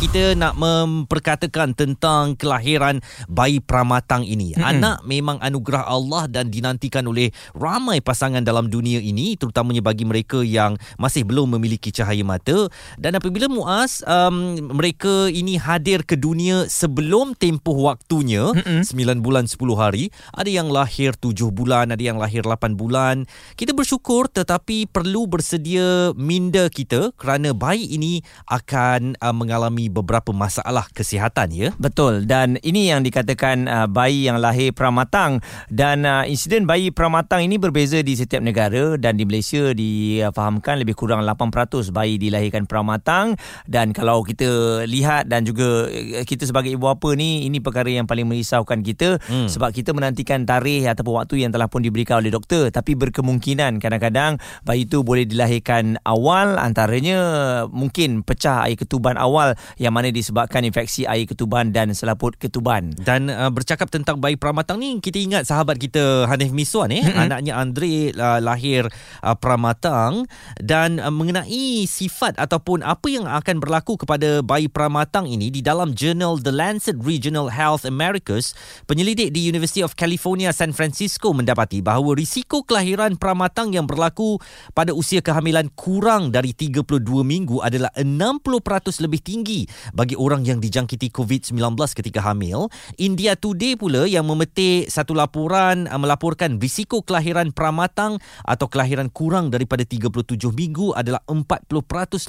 kita nak memperkatakan tentang kelahiran bayi pramatang ini. Mm-hmm. Anak memang anugerah Allah dan dinantikan oleh ramai pasangan dalam dunia ini terutamanya bagi mereka yang masih belum memiliki cahaya mata dan apabila Muaz um, mereka ini hadir ke dunia sebelum tempoh waktunya mm-hmm. 9 bulan 10 hari, ada yang lahir 7 bulan, ada yang lahir 8 bulan. Kita bersyukur tetapi perlu bersedia minda kita kerana bayi ini akan uh, mengalami beberapa masalah kesihatan ya. Betul. Dan ini yang dikatakan uh, bayi yang lahir pramatang. Dan uh, insiden bayi pramatang ini berbeza di setiap negara. Dan di Malaysia difahamkan lebih kurang 8% bayi dilahirkan pramatang. Dan kalau kita lihat dan juga uh, kita sebagai ibu bapa ni ini perkara yang paling merisaukan kita. Hmm. sebab kita menantikan tarikh ataupun waktu yang telah pun diberikan oleh doktor. Tapi berkemungkinan kadang-kadang bayi itu boleh dilahirkan awal. Antaranya mungkin pecah air ketuban awal yang mana disebabkan infeksi air ketuban dan selaput ketuban. Dan uh, bercakap tentang bayi pramatang ni, kita ingat sahabat kita Hanif Miswan eh, mm-hmm. anaknya Andre uh, lahir uh, pramatang dan uh, mengenai sifat ataupun apa yang akan berlaku kepada bayi pramatang ini di dalam jurnal The Lancet Regional Health Americas, penyelidik di University of California San Francisco mendapati bahawa risiko kelahiran pramatang yang berlaku pada usia kehamilan kurang dari 32 minggu adalah 60% lebih tinggi bagi orang yang dijangkiti COVID-19 ketika hamil. India Today pula yang memetik satu laporan uh, melaporkan risiko kelahiran pramatang atau kelahiran kurang daripada 37 minggu adalah 40%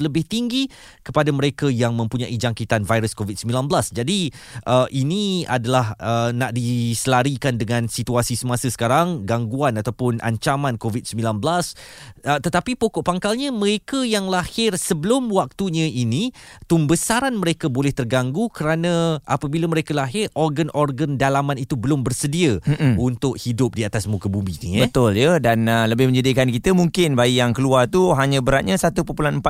lebih tinggi kepada mereka yang mempunyai jangkitan virus COVID-19. Jadi uh, ini adalah uh, nak diselarikan dengan situasi semasa sekarang gangguan ataupun ancaman COVID-19 uh, tetapi pokok pangkalnya mereka yang lahir sebelum waktunya ini tumbesaran kesihatan mereka boleh terganggu kerana apabila mereka lahir organ-organ dalaman itu belum bersedia Mm-mm. untuk hidup di atas muka bumi ni eh. Betul ya dan uh, lebih menjadikan kita mungkin bayi yang keluar tu hanya beratnya 1.4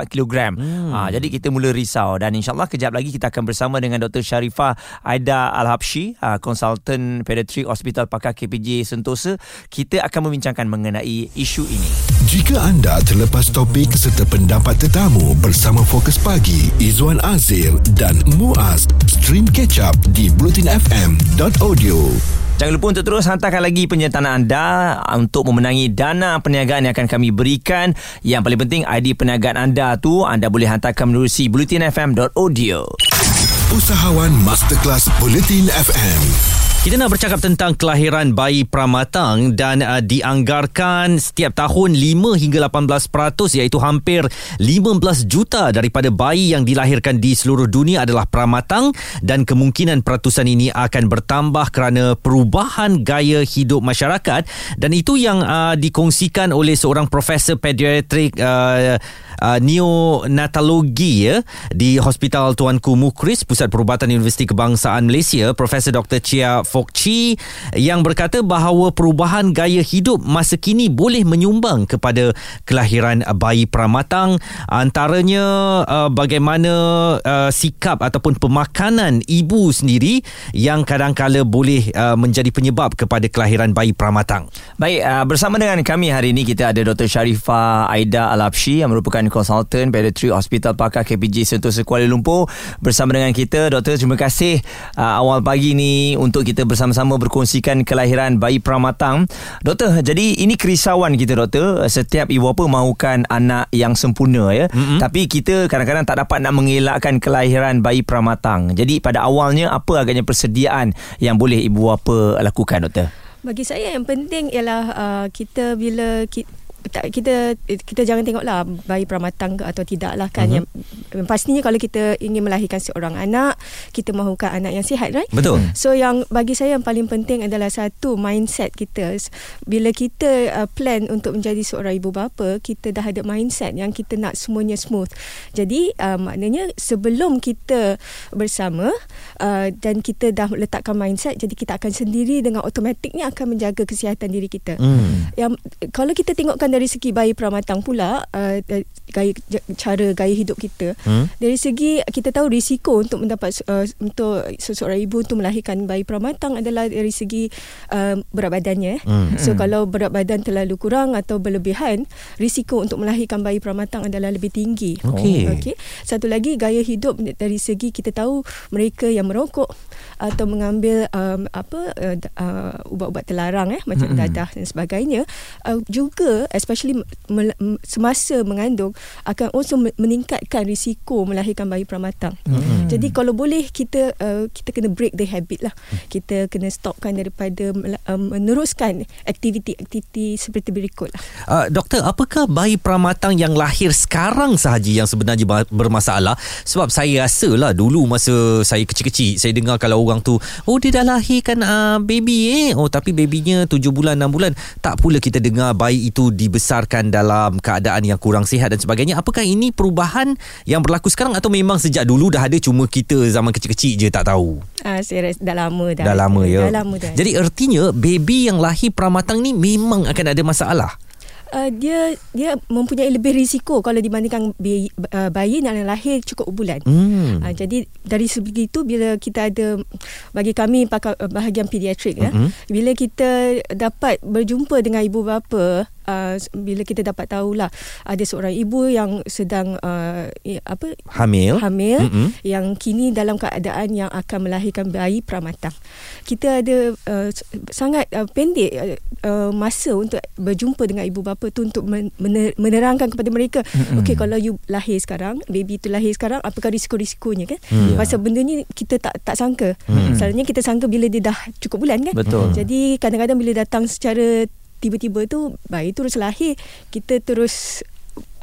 kg. Hmm. Uh, jadi kita mula risau dan insyaallah kejap lagi kita akan bersama dengan Dr Sharifah Aida Al-Habsyi, uh, konsultan pediatrik Hospital Pakar KPJ Sentosa. Kita akan membincangkan mengenai isu ini. Jika anda terlepas topik serta pendapat tetamu bersama Fokus Pagi, Izwan Azir dan Muaz Stream Catch Up di blutinfm.audio Jangan lupa untuk terus hantarkan lagi penyertaan anda untuk memenangi dana perniagaan yang akan kami berikan. Yang paling penting ID perniagaan anda tu anda boleh hantarkan menerusi blutinfm.audio. Usahawan Masterclass Bulletin FM. Kita nak bercakap tentang kelahiran bayi pramatang dan uh, dianggarkan setiap tahun 5 hingga 18% iaitu hampir 15 juta daripada bayi yang dilahirkan di seluruh dunia adalah pramatang dan kemungkinan peratusan ini akan bertambah kerana perubahan gaya hidup masyarakat. Dan itu yang uh, dikongsikan oleh seorang profesor pediatrik uh, uh, neonatologi ya di Hospital Tuanku Mukris Pusat Perubatan Universiti Kebangsaan Malaysia Profesor Dr. Chia Fok Chi yang berkata bahawa perubahan gaya hidup masa kini boleh menyumbang kepada kelahiran bayi pramatang antaranya uh, bagaimana uh, sikap ataupun pemakanan ibu sendiri yang kadang-kala boleh uh, menjadi penyebab kepada kelahiran bayi pramatang. Baik uh, bersama dengan kami hari ini kita ada Dr. Sharifah Aida Al-Abshi yang merupakan konsultan pediatri Hospital Pakar KPJ Sentosa Kuala Lumpur bersama dengan kita Doktor terima kasih uh, awal pagi ni untuk kita bersama-sama berkongsikan kelahiran bayi pramatang. Doktor, jadi ini kerisauan kita doktor. Setiap ibu bapa mahukan anak yang sempurna ya. Mm-hmm. Tapi kita kadang-kadang tak dapat nak mengelakkan kelahiran bayi pramatang. Jadi pada awalnya apa agaknya persediaan yang boleh ibu bapa lakukan doktor? Bagi saya yang penting ialah uh, kita bila kita kita kita jangan tengoklah bayi pramatang atau tidak lah kan uh-huh. yang pastinya kalau kita ingin melahirkan seorang anak kita mahukan anak yang sihat right? Betul. So yang bagi saya yang paling penting adalah satu mindset kita. Bila kita uh, plan untuk menjadi seorang ibu bapa kita dah ada mindset yang kita nak semuanya smooth. Jadi uh, maknanya sebelum kita bersama uh, dan kita dah letakkan mindset jadi kita akan sendiri dengan automatiknya akan menjaga kesihatan diri kita. Hmm. yang kalau kita tengokkan dari segi bayi pramatang pula uh, gaya cara gaya hidup kita Hmm. dari segi kita tahu risiko untuk mendapat uh, untuk seseorang ibu untuk melahirkan bayi pramatang adalah dari segi uh, berat badannya eh. Hmm. so kalau berat badan terlalu kurang atau berlebihan risiko untuk melahirkan bayi pramatang adalah lebih tinggi Okey. okey satu lagi gaya hidup dari segi kita tahu mereka yang merokok atau mengambil um, apa uh, uh, ubat-ubat terlarang eh macam Mm-mm. dadah dan sebagainya uh, juga especially semasa mengandung akan also me- meningkatkan risiko melahirkan bayi pramatang. Hmm. Jadi kalau boleh kita uh, kita kena break the habit lah. Kita kena stopkan daripada um, meneruskan aktiviti-aktiviti seperti berikut lah. Uh, doktor, apakah bayi pramatang yang lahir sekarang sahaja yang sebenarnya bermasalah? Sebab saya rasa lah dulu masa saya kecil-kecil, saya dengar kalau orang tu, oh dia dah lahirkan uh, baby eh. Oh tapi babynya 7 bulan, 6 bulan. Tak pula kita dengar bayi itu dibesarkan dalam keadaan yang kurang sihat dan sebagainya. Apakah ini perubahan yang berlaku sekarang atau memang sejak dulu dah ada cuma kita zaman kecil-kecil je tak tahu? Ah saya rasa dah lama dah. Dah lama ya. Dah lama dah. Jadi ertinya baby yang lahir pramatang ni memang akan ada masalah. uh, dia dia mempunyai lebih risiko kalau dibandingkan bayi, uh, bayi yang lahir cukup bulan. Hmm. Uh, jadi dari segi itu bila kita ada bagi kami pakar bahagian pediatrik ya Mhm. bila kita dapat berjumpa dengan ibu bapa uh, bila kita dapat tahulah ada seorang ibu yang sedang uh, apa Hamil. hamil Mm-mm. yang kini dalam keadaan yang akan melahirkan bayi pramatang. Kita ada uh, sangat uh, pendek uh, uh, masa untuk berjumpa dengan ibu bapa tu untuk men- mener- menerangkan kepada mereka, Mm-mm. okey kalau you lahir sekarang, baby tu lahir sekarang, apakah risiko-risikonya kan? Hmm. Pasal benda ni kita tak tak sangka. Hmm. Selalunya kita sangka bila dia dah cukup bulan kan? Betul. Jadi kadang-kadang bila datang secara tiba-tiba tu bayi terus lahir, kita terus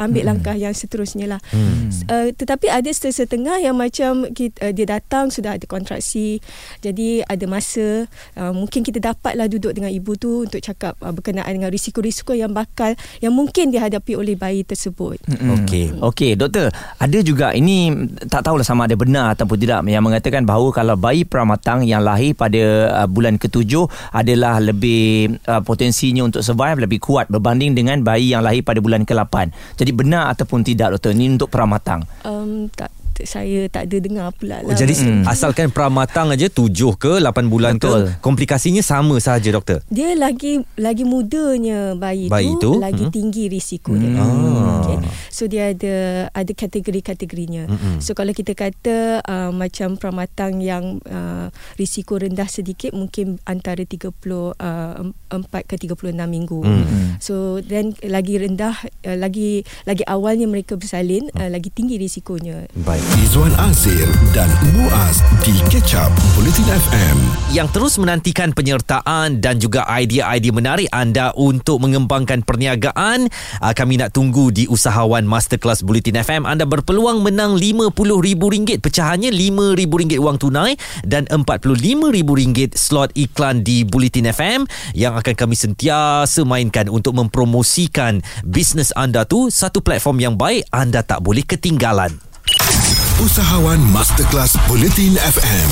ambil Hmm. langkah yang seterusnya lah. Hmm. Uh, tetapi ada setengah yang macam kita, uh, dia datang sudah ada kontraksi jadi ada masa uh, mungkin kita dapatlah duduk dengan ibu tu untuk cakap uh, berkenaan dengan risiko-risiko yang bakal yang mungkin dihadapi oleh bayi tersebut Mm-mm. Okey. Okey, doktor. Ada juga ini tak tahulah sama ada benar ataupun tidak yang mengatakan bahawa kalau bayi pramatang yang lahir pada uh, bulan ketujuh adalah lebih uh, potensinya untuk survive lebih kuat berbanding dengan bayi yang lahir pada bulan ke-8. Jadi benar ataupun tidak doktor ini untuk pramatang. um, tak saya tak ada dengar pula Oh, lah jadi Hmm. asalkan pramatang aja 7 ke 8 bulan Betul. ke komplikasinya sama sahaja doktor. dia lagi lagi mudanya bayi, Bayi tu, tu, lagi mm. tinggi risikonya. Hmm. Ah. Okay. So dia ada ada kategori-kategorinya. Mm-mm. So kalau kita kata uh, macam pramatang yang uh, risiko rendah sedikit mungkin antara 34 uh, 4 ke 36 minggu. Mm. So then lagi rendah uh, lagi lagi awalnya mereka bersalin uh, lagi tinggi risikonya. Baik. Izwan Azir dan Muaz di Catch Up Bulletin FM. Yang terus menantikan penyertaan dan juga idea-idea menarik anda untuk mengembangkan perniagaan, uh, kami nak tunggu di usahawan Masterclass Bulletin FM. Anda berpeluang menang RM50,000 pecahannya RM5,000 wang tunai dan RM45,000 slot iklan di Bulletin FM yang akan kami sentiasa mainkan untuk mempromosikan bisnes anda tu satu platform yang baik anda tak boleh ketinggalan. Usahawan Masterclass Bulletin FM.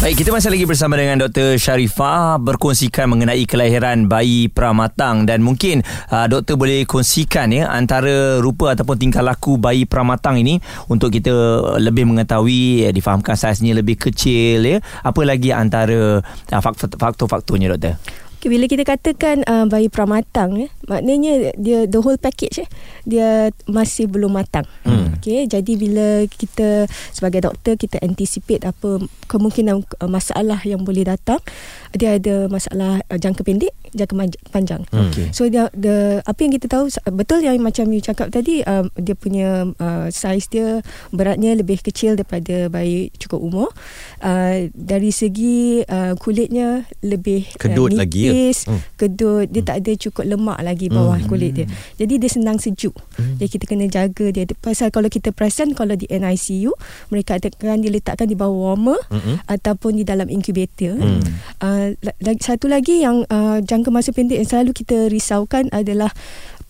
Baik, kita masih lagi bersama dengan Dr. Sharifah berkongsikan mengenai kelahiran bayi pramatang dan mungkin uh, doktor boleh kongsikan ya antara rupa ataupun tingkah laku bayi pramatang ini untuk kita lebih mengetahui eh, difahamkan saiznya lebih kecil ya. Apa lagi antara uh, faktor- faktor-faktornya doktor? Bila kita katakan uh, bayi pramatang ya, maknanya dia the whole package ya, dia masih belum matang. Hmm. Okey, jadi bila kita sebagai doktor kita anticipate apa kemungkinan uh, masalah yang boleh datang, dia ada masalah uh, jangka pendek, jangka panjang. Hmm. Okey. So dia the apa yang kita tahu betul yang macam you cakap tadi um, dia punya uh, saiz dia beratnya lebih kecil daripada bayi cukup umur. Uh, dari segi uh, kulitnya lebih Kedut uh, lagi ya? nipis, Hmm. kedut, dia tak ada cukup lemak lagi bawah Hmm. kulit dia. Jadi dia senang sejuk. Jadi kita kena jaga dia. Pasal kalau kita perasan kalau di NICU mereka akan diletakkan di bawah warmer Mm-mm. ataupun di dalam incubator. Hmm. Uh, satu lagi yang uh, jangka masa pendek yang selalu kita risaukan adalah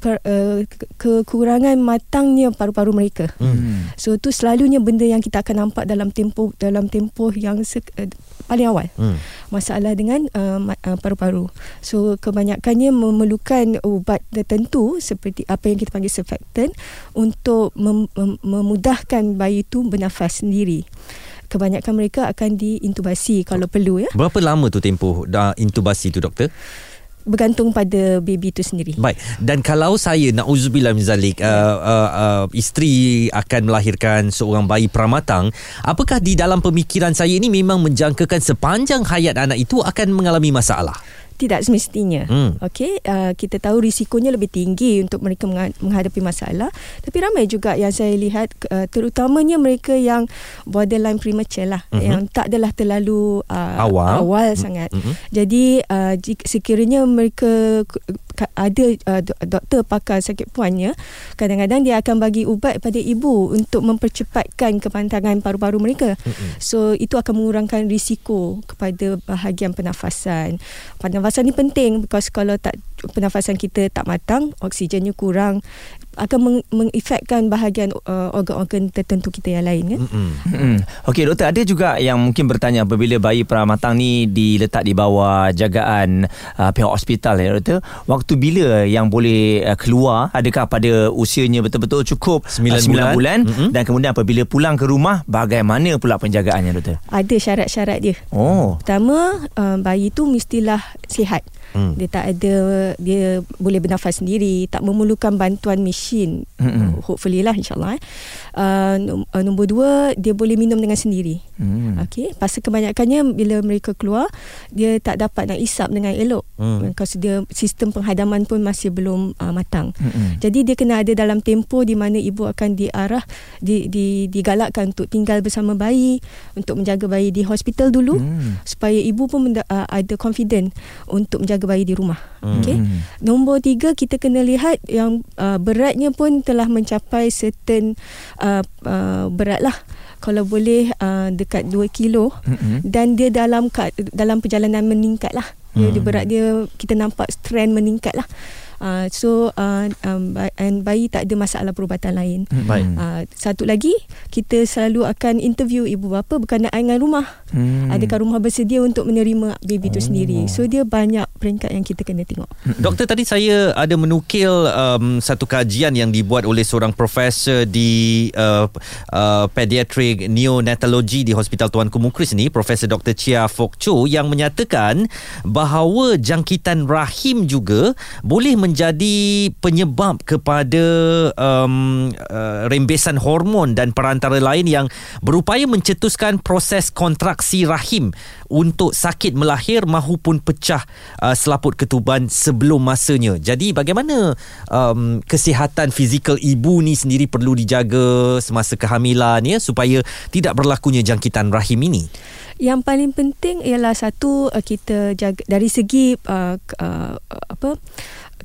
uh, ke- kekurangan matangnya paru-paru mereka. Hmm. So tu selalunya benda yang kita akan nampak dalam tempoh dalam tempoh yang se- uh, paling awal. Hmm. Masalah dengan uh, uh, paru-paru. So kebanyakannya memerlukan ubat tertentu seperti apa yang kita panggil surfactant untuk mem- mem- memudahkan bayi itu bernafas sendiri. Kebanyakan mereka akan diintubasi kalau perlu ya. Berapa lama tu tempoh dah intubasi tu doktor? Bergantung pada baby itu sendiri. Baik. Dan kalau saya nauzubillah min zalik uh, uh, uh, isteri akan melahirkan seorang bayi pramatang, apakah di dalam pemikiran saya ini memang menjangkakan sepanjang hayat anak itu akan mengalami masalah? Tidak semestinya. Hmm. Okey, uh, kita tahu risikonya lebih tinggi untuk mereka mengha- menghadapi masalah. Tapi ramai juga yang saya lihat uh, terutamanya mereka yang borderline premature lah, Mhm. yang tak adalah terlalu uh, Awal. awal sangat. Mhm. Jadi uh, jika, sekiranya mereka ka- ada uh, do- doktor pakar sakit puannya, kadang-kadang dia akan bagi ubat pada ibu untuk mempercepatkan kepantangan paru-paru mereka. So itu akan mengurangkan risiko kepada bahagian pernafasan. Pernafasan ni penting because kalau tak pernafasan kita tak matang, oksigennya kurang akan meng- mengefekkan bahagian uh, organ-organ tertentu kita yang lain kan. Mm-mm. Hmm. Okey doktor ada juga yang mungkin bertanya apabila bayi pramatang ni diletak di bawah jagaan uh, pihak hospital ya doktor waktu bila yang boleh uh, keluar adakah pada usianya betul-betul cukup Sembilan uh, sembilan bulan. bulan, Mm-mm. dan kemudian apabila pulang ke rumah bagaimana pula penjagaannya doktor Ada syarat-syarat dia. oh Pertama, uh, bayi tu mestilah sihat. Hmm. Dia tak ada dia boleh bernafas sendiri, tak memerlukan bantuan mesin. Mm-mm. Hopefully lah insyaAllah. Eh. Uh, uh, nombor dua, dia boleh minum dengan sendiri. hmm. Okey, pasal kebanyakannya bila mereka keluar, dia tak dapat nak isap dengan elok. Hmm. Because dia sistem penghadaman pun masih belum uh, matang. Mm-mm. Jadi dia kena ada dalam tempoh di mana ibu akan diarah di, di digalakkan untuk tinggal bersama bayi, untuk menjaga bayi di hospital dulu Hmm. supaya ibu pun menda, uh, ada confident untuk menjaga bayi di rumah. Hmm. Okey. Hmm. Nombor tiga kita kena lihat yang uh, beratnya pun telah mencapai certain uh, uh, berat lah. Kalau boleh uh, dekat 2 kilo Mm-mm. dan dia dalam dalam perjalanan meningkat lah. Dia, dia Hmm. berat dia kita nampak trend meningkat lah. Uh, so uh, um, and bayi tak ada masalah perubatan lain. Baik. Uh, satu lagi kita selalu akan interview ibu bapa berkenaan dengan rumah. Hmm. Adakah rumah bersedia untuk menerima baby itu Oh. sendiri. So dia banyak peringkat yang kita kena tengok. Doktor tadi saya ada menukil um, satu kajian yang dibuat oleh seorang profesor di uh, uh, pediatric neonatology di Hospital Tuanku Mukris ni Profesor Dr. Chia Fok Cho yang menyatakan bahawa jangkitan rahim juga boleh menjadi penyebab kepada um, uh, rembesan hormon dan perantara lain yang berupaya mencetuskan proses kontraksi rahim untuk sakit melahir mahupun pecah uh, selaput ketuban sebelum masanya. Jadi bagaimana um, kesihatan fizikal ibu ni sendiri perlu dijaga semasa kehamilan ya supaya tidak berlakunya jangkitan rahim ini. Yang paling penting ialah satu uh, kita jaga dari segi uh, uh, apa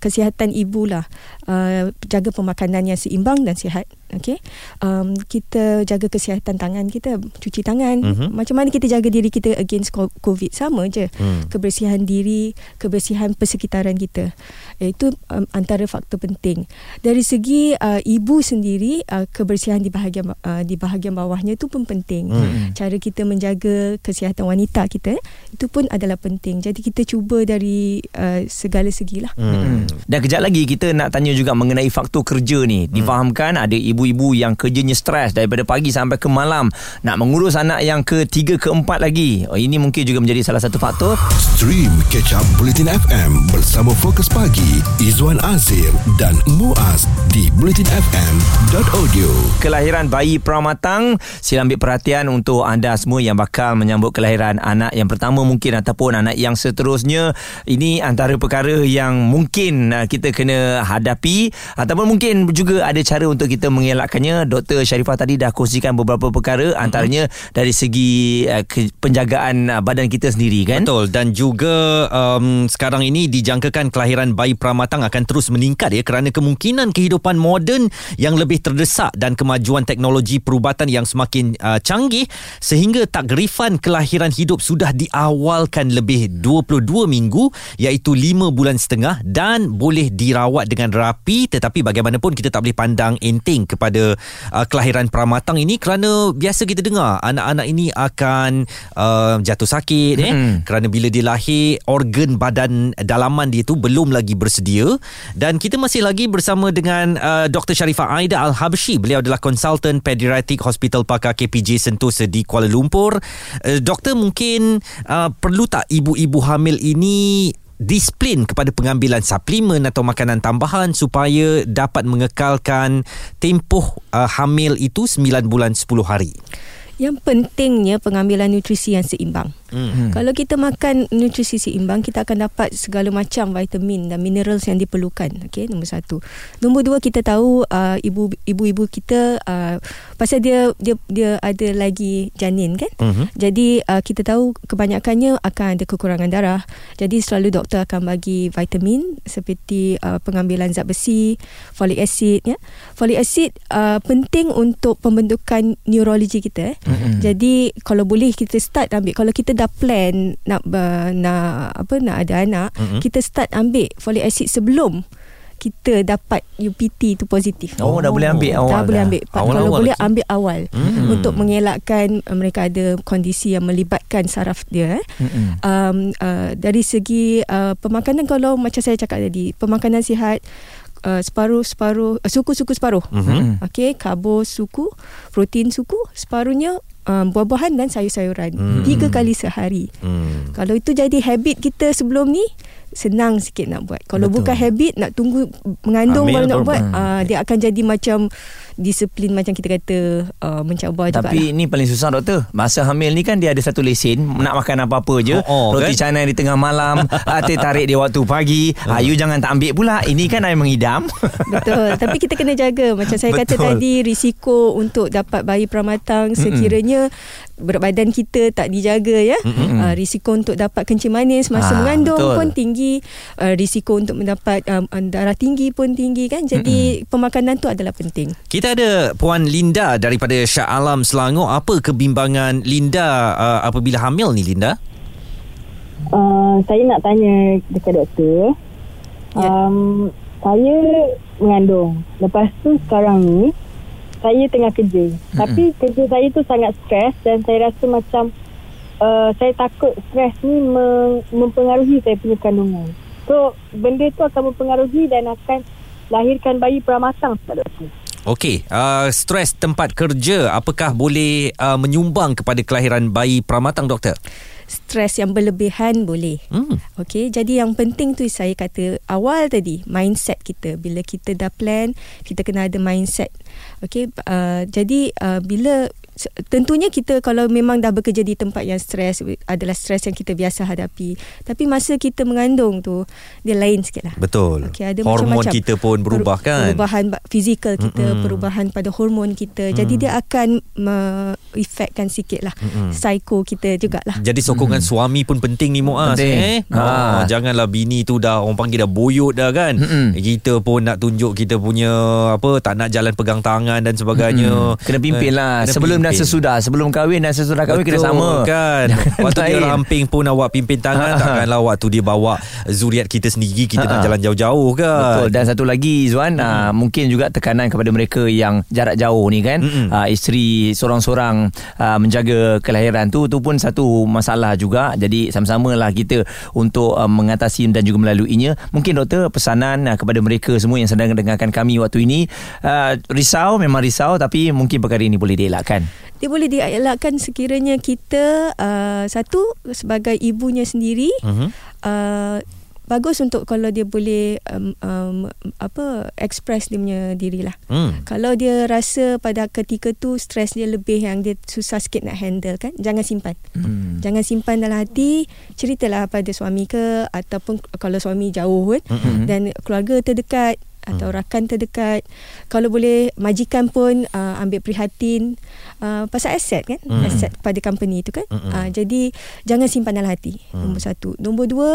kesihatan ibu lah. Uh, jaga pemakanan yang seimbang dan sihat okey. Um, kita jaga kesihatan tangan kita cuci tangan. Mhm. macam mana kita jaga diri kita against co- covid? Sama je. Hmm. kebersihan diri kebersihan persekitaran kita. Itu um, antara faktor penting. Dari segi uh, ibu sendiri uh, kebersihan di bahagian uh, di bahagian bawahnya itu pun penting. Hmm. cara kita menjaga kesihatan wanita kita itu pun adalah penting. Jadi kita cuba dari uh, segala segi lah Hmm. Dan kejap lagi kita nak tanya juga mengenai faktor kerja ni. Difahamkan ada ibu-ibu yang kerjanya stres daripada pagi sampai ke malam nak mengurus anak yang ketiga keempat lagi. Oh, ini mungkin juga menjadi salah satu faktor. Stream Catch Up Bulletin FM bersama Fokus Pagi Izwan Azir dan Muaz di bulletinfm.audio. Kelahiran bayi pramatang. Sila ambil perhatian untuk anda semua yang bakal menyambut kelahiran anak yang pertama mungkin ataupun anak yang seterusnya. Ini antara perkara yang mungkin uh, kita kena hadapi. Ataupun mungkin juga ada cara untuk kita mengelak mengelakkannya. Dr. Sharifah tadi dah kongsikan beberapa perkara. Antaranya dari segi uh, ke, penjagaan uh, badan kita sendiri kan? Betul. Dan juga um, sekarang ini dijangkakan kelahiran bayi pramatang akan terus meningkat ya kerana kemungkinan kehidupan moden yang lebih terdesak dan kemajuan teknologi perubatan yang semakin uh, canggih sehingga takrifan kelahiran hidup sudah diawalkan lebih 22 minggu iaitu 5 bulan setengah dan boleh dirawat dengan rapi. Tetapi bagaimanapun kita tak boleh pandang enteng kepada uh, kelahiran pramatang ini kerana biasa kita dengar anak-anak ini akan uh, jatuh sakit eh? Mm-mm. kerana bila dia lahir organ badan dalaman dia tu belum lagi bersedia. Dan kita masih lagi bersama dengan uh, Dr Sharifah Aida Al-Habshi beliau adalah konsultan pediatric hospital pakar KPJ Sentosa di Kuala Lumpur uh, doktor mungkin uh, perlu tak ibu-ibu hamil ini disiplin kepada pengambilan suplemen atau makanan tambahan supaya dapat mengekalkan tempoh uh, hamil itu 9 bulan 10 hari. Yang pentingnya pengambilan nutrisi yang seimbang. Hmm. Kalau kita makan nutrisi seimbang, kita akan dapat segala macam vitamin dan minerals yang diperlukan. Okey, nombor satu. Nombor dua, kita tahu uh, ibu ibu-ibu kita uh, pasal dia dia dia ada lagi janin kan. Mhm. Jadi uh, kita tahu kebanyakannya akan ada kekurangan darah. Jadi selalu doktor akan bagi vitamin seperti uh, pengambilan zat besi, folic acid ya. Folic acid uh, penting untuk pembentukan neurologi kita eh. Mm-mm. Jadi kalau boleh kita start ambil kalau kita dah plan nak uh, nak apa nak ada anak, Mhm. kita start ambil folic acid sebelum kita dapat UPT tu positif. Oh, dah boleh ambil awal Dah boleh dah. ambil. Pa- Awal-awal kalau boleh lagi. ambil awal Hmm. untuk mengelakkan uh, mereka ada kondisi yang melibatkan saraf dia eh. Mm-mm. Um, uh, dari segi uh, pemakanan kalau macam saya cakap tadi, pemakanan sihat uh, separuh-separuh uh, suku-suku separuh. Mhm. Okey, karbo suku, protein suku, separuhnya um, buah-buahan dan sayur-sayuran. Hmm. Tiga kali sehari. Hmm. Kalau itu jadi habit kita sebelum ni senang sikit nak buat. Kalau Betul. bukan habit nak tunggu mengandung Hamil baru nak buat, uh, dia akan jadi macam disiplin macam kita kata uh, mencabar juga. Tapi ni paling susah doktor Masa hamil ni kan Dia ada satu lesen Nak makan apa-apa je Oh, oh, Roti kan? canai di tengah malam ah, Teh tarik dia waktu pagi ah, You jangan tak ambil pula Ini kan air mengidam Betul. Tapi kita kena jaga macam saya kata Betul. tadi risiko untuk dapat bayi pramatang sekiranya berat badan kita tak dijaga ya. Mm-mm. Uh, risiko untuk dapat kencing manis masa Ah, mengandung betul. pun tinggi, uh, risiko untuk mendapat um, darah tinggi pun tinggi kan. Jadi pemakanan tu adalah penting. Kita ada Puan Linda daripada Shah Alam Selangor. Apa kebimbangan Linda uh, apabila hamil ni Linda? Uh, saya nak tanya dekat doktor. Ya. Um, saya mengandung. Lepas tu sekarang ni saya tengah kerja. Mm-hmm. Tapi kerja saya tu sangat stres dan saya rasa macam uh, saya takut stres ni mem- mempengaruhi saya punya kandungan. So benda tu akan mempengaruhi dan akan lahirkan bayi pramatang tak doktor? Okey, uh, stres tempat kerja apakah boleh uh, menyumbang kepada kelahiran bayi pramatang doktor? Stres yang berlebihan boleh. Hmm. Okey, jadi yang penting tu saya kata awal tadi mindset kita. Bila kita dah plan, kita kena ada mindset. Okey, uh, jadi uh, bila tentunya kita kalau memang dah bekerja di tempat yang stres adalah stres yang kita biasa hadapi. Tapi masa kita mengandung tu dia lain sikit lah. Betul. Okey, ada Hormon macam-macam. kita pun berubah kan? Perubahan ba- fizikal kita, Mm-mm. Perubahan pada hormon kita. Jadi dia akan me-efekkan sikit lah Mm-mm. psycho kita jugalah. Jadi sokongan hmm. suami pun penting ni Muaz Penting. eh. Ha. Ha. janganlah bini tu dah orang panggil dah boyot dah kan. Mm-mm. Kita pun nak tunjuk kita punya apa tak nak jalan pegang tangan dan sebagainya. Mm-mm. Kena pimpin lah Kena Sebelum dan sesudah. Sebelum kahwin dan sesudah kahwin Kena Betul, sama. kan? Waktu dia ramping pun Awak pimpin tangan Takkanlah waktu dia bawa Zuriat kita sendiri Kita nak Ha-ha. jalan jauh-jauh kan Betul. Dan satu lagi Zuan mm-hmm. uh, mungkin juga tekanan kepada mereka yang jarak jauh ni kan? Mm-mm. uh, isteri seorang-seorang uh, menjaga kelahiran tu tu pun satu masalah juga. Jadi sama-sama lah kita untuk uh, mengatasi dan juga melaluinya. Mungkin doktor pesanan uh, kepada mereka semua yang sedang dengarkan kami waktu ini. Uh, risau memang risau tapi mungkin perkara ini boleh dielakkan Dia boleh dielakkan sekiranya kita uh, satu sebagai ibunya sendiri Mhm. uh, bagus untuk kalau dia boleh um, um, apa express dia punya diri lah. Hmm. Kalau dia rasa pada ketika tu stres dia lebih yang dia susah sikit nak handle kan, jangan simpan. hmm. Jangan simpan dalam hati, ceritalah pada suami ke ataupun kalau suami jauh kan Mm-mm. dan keluarga terdekat atau rakan terdekat kalau boleh majikan pun uh, ambil prihatin uh, pasal aset kan Hmm. aset kepada company itu kan Mm-mm. uh, jadi jangan simpan dalam hati Hmm. nombor satu nombor dua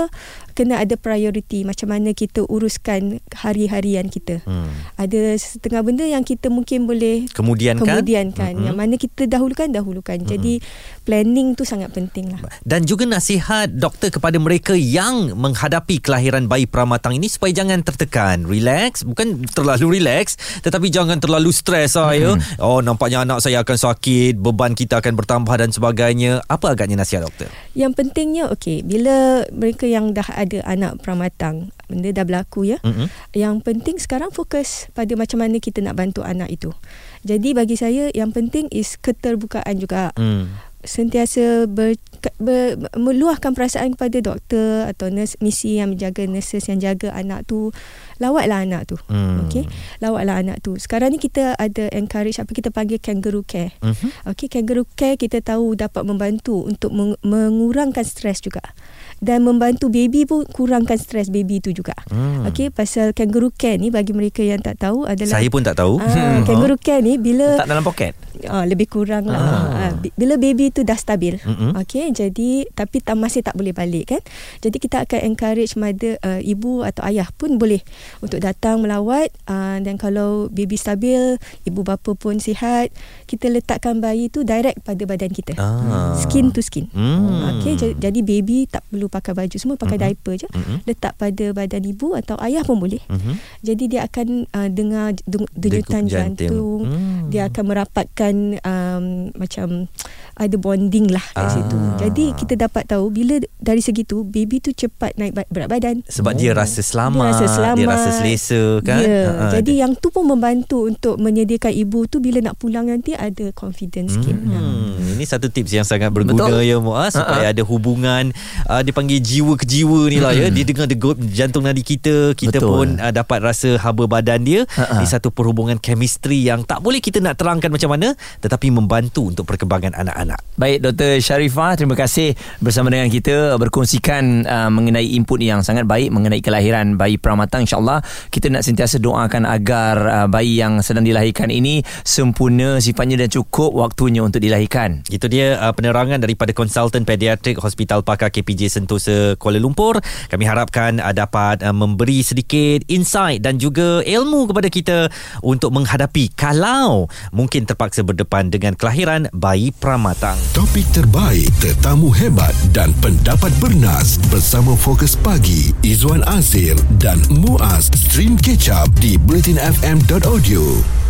kena ada priority macam mana kita uruskan hari-harian kita Hmm. ada setengah benda yang kita mungkin boleh Kemudian kan? kemudian kan Mm-mm. yang mana kita dahulukan dahulukan jadi planning tu sangat penting lah Dan juga nasihat doktor kepada mereka yang menghadapi kelahiran bayi pramatang ini supaya jangan tertekan. Relax, bukan terlalu relax tetapi jangan terlalu stres ah ya. Oh nampaknya anak saya akan sakit, beban kita akan bertambah dan sebagainya. Apa agaknya nasihat doktor? Yang pentingnya okey bila mereka yang dah ada anak pramatang benda dah berlaku ya. Mm-mm. Yang penting sekarang fokus pada macam mana kita nak bantu anak itu. Jadi bagi saya yang penting is keterbukaan juga. Hmm. Sentiasa ber, ber, meluahkan perasaan kepada doktor atau nurse misi yang menjaga nurses yang jaga anak tu. Lawatlah anak tu. Hmm. Okey. Lawatlah anak tu. Sekarang ni kita ada encourage apa kita panggil kangaroo care. Mhm. Okey, kangaroo care kita tahu dapat membantu untuk meng- mengurangkan stres juga. Dan membantu baby pun kurangkan stres baby tu juga. Hmm. Okey, pasal kangaroo care ni bagi mereka yang tak tahu adalah Saya pun tak tahu. Ah, kangaroo care ni bila Tak dalam poket. ah, lebih kurang lah. Ah. Ah, bi- bila baby tu dah stabil. Mm-mm. Okey, jadi tapi tak masih tak boleh balik kan. Jadi kita akan encourage mother uh, ibu atau ayah pun boleh untuk datang melawat uh, dan kalau baby stabil, ibu bapa pun sihat, kita letakkan bayi tu direct pada badan kita. Ah. Skin to skin. Hmm. Okey, ja- jadi baby tak perlu pakai baju semua pakai Mm-mm. diaper je. Mm-mm. Letak pada badan ibu atau ayah pun boleh. Mhm. Jadi dia akan uh, dengar denyutan jantung. jantung. Hmm. Dia akan merapatkan um, macam ada bonding lah kat Ah. situ. Jadi kita dapat tahu bila dari segitu baby tu cepat naik berat badan. Sebab dia rasa selamat, Dia rasa selamat. dia rasa selesa kan. Ya. Ha, ha. Jadi yang tu pun membantu untuk menyediakan ibu tu bila nak pulang nanti ada confidence sikit. Hmm, ini satu tips yang sangat berguna Betul. ya Muaz supaya Ha-ha. ada hubungan uh, dipanggil jiwa ke jiwa ni lah ya. Dia dengar degup jantung nadi kita, kita Betul. pun uh, dapat rasa haba badan dia. Ha-ha. Ini satu perhubungan chemistry yang tak boleh kita nak terangkan macam mana tetapi membantu untuk perkembangan anak-anak. Baik Dr. Sharifah terima kasih bersama dengan kita berkongsikan uh, mengenai input yang sangat baik mengenai kelahiran bayi pramatang insyaallah kita nak sentiasa doakan agar uh, bayi yang sedang dilahirkan ini sempurna sifatnya dan cukup waktunya untuk dilahirkan. Itu dia uh, penerangan daripada konsultan pediatrik Hospital Pakar KPJ Sentosa Kuala Lumpur. Kami harapkan uh, dapat uh, memberi sedikit insight dan juga ilmu kepada kita untuk menghadapi kalau mungkin terpaksa berdepan dengan kelahiran bayi pramatang. Topik terbaik, tetamu hebat dan pendapat bernas bersama Fokus Pagi Izwan Azir dan Muaz Stream Catch Up di bulletinfm.audio.